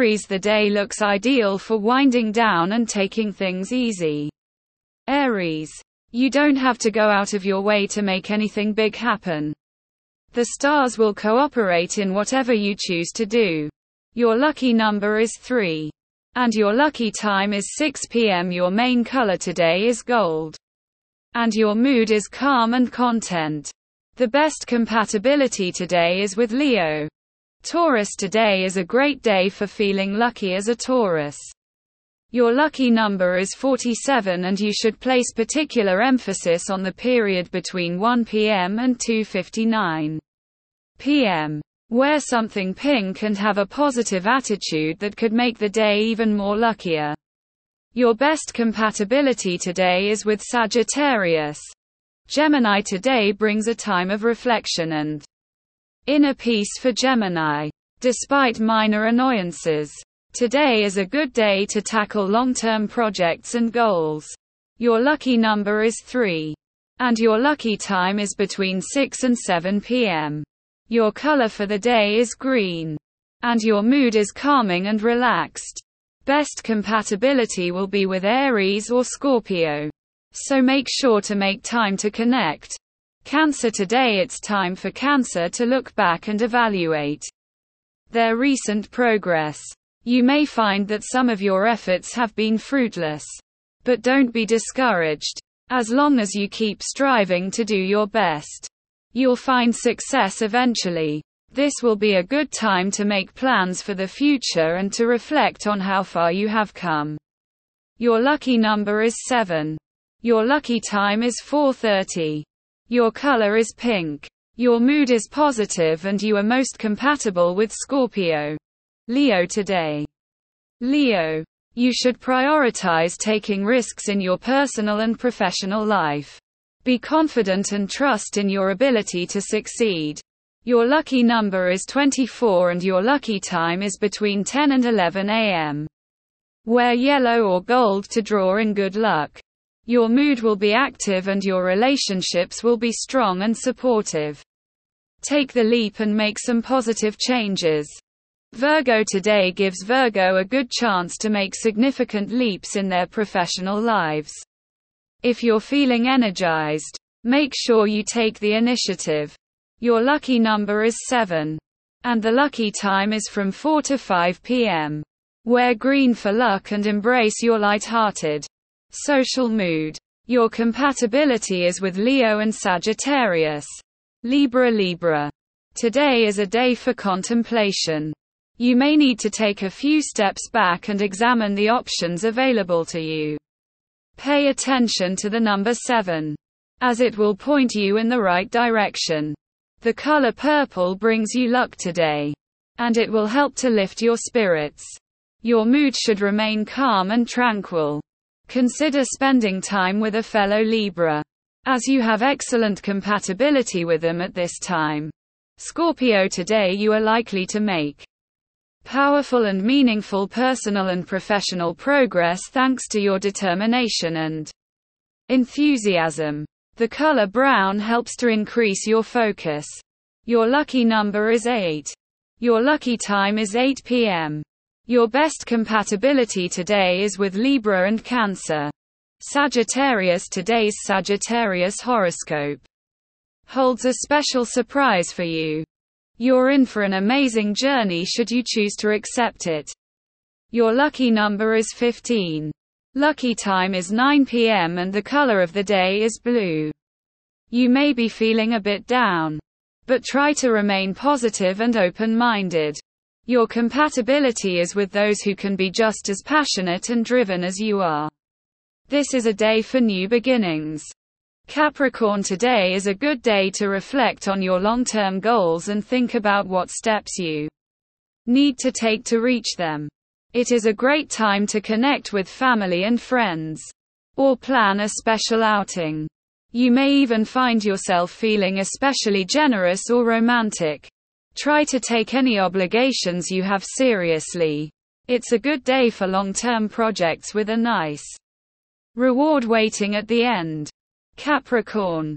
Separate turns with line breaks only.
Aries the day looks ideal for winding down and taking things easy. Aries. You don't have to go out of your way to make anything big happen. The stars will cooperate in whatever you choose to do. Your lucky number is 3. And your lucky time is 6 pm. Your main color today is gold. And your mood is calm and content. The best compatibility today is with Leo. Taurus today is a great day for feeling lucky as a Taurus. Your lucky number is 47 and you should place particular emphasis on the period between 1 p.m. and 2:59 p.m. Wear something pink and have a positive attitude that could make the day even more luckier. Your best compatibility today is with Sagittarius. Gemini today brings a time of reflection and inner peace for Gemini. Despite minor annoyances, today is a good day to tackle long term projects and goals. Your lucky number is 3. And your lucky time is between 6 and 7 p.m. Your color for the day is green. And your mood is calming and relaxed. Best compatibility will be with Aries or Scorpio. So make sure to make time to connect. Cancer today it's time for Cancer to look back and evaluate their recent progress. You may find that some of your efforts have been fruitless. But don't be discouraged. As long as you keep striving to do your best. You'll find success eventually. This will be a good time to make plans for the future and to reflect on how far you have come. Your lucky number is 7. Your lucky time is 4:30. Your color is pink. Your mood is positive and you are most compatible with Scorpio. Leo today. Leo, you should prioritize taking risks in your personal and professional life. Be confident and trust in your ability to succeed. Your lucky number is 24 and your lucky time is between 10 and 11 a.m. Wear yellow or gold to draw in good luck. Your mood will be active and your relationships will be strong and supportive. Take the leap and make some positive changes. Virgo today gives Virgo a good chance to make significant leaps in their professional lives. If you're feeling energized, make sure you take the initiative. Your lucky number is 7. And the lucky time is from 4 to 5 p.m. Wear green for luck and embrace your light-hearted social mood. Your compatibility is with Leo and Sagittarius. Libra Libra. Today is a day for contemplation. You may need to take a few steps back and examine the options available to you. Pay attention to the number 7. As it will point you in the right direction. The color purple brings you luck today. And it will help to lift your spirits. Your mood should remain calm and tranquil. Consider spending time with a fellow Libra. As you have excellent compatibility with them at this time. Scorpio today you are likely to make powerful and meaningful personal and professional progress thanks to your determination and enthusiasm. The color brown helps to increase your focus. Your lucky number is 8. Your lucky time is 8 p.m. Your best compatibility today is with Libra and Cancer. Sagittarius Today's Sagittarius horoscope holds a special surprise for you. You're in for an amazing journey should you choose to accept it. Your lucky number is 15. Lucky time is 9 pm and the color of the day is blue. You may be feeling a bit down. But try to remain positive and open minded. Your compatibility is with those who can be just as passionate and driven as you are. This is a day for new beginnings. Capricorn today is a good day to reflect on your long term goals and think about what steps you need to take to reach them. It is a great time to connect with family and friends. Or plan a special outing. You may even find yourself feeling especially generous or romantic. Try to take any obligations you have seriously. It's a good day for long term projects with a nice reward waiting at the end. Capricorn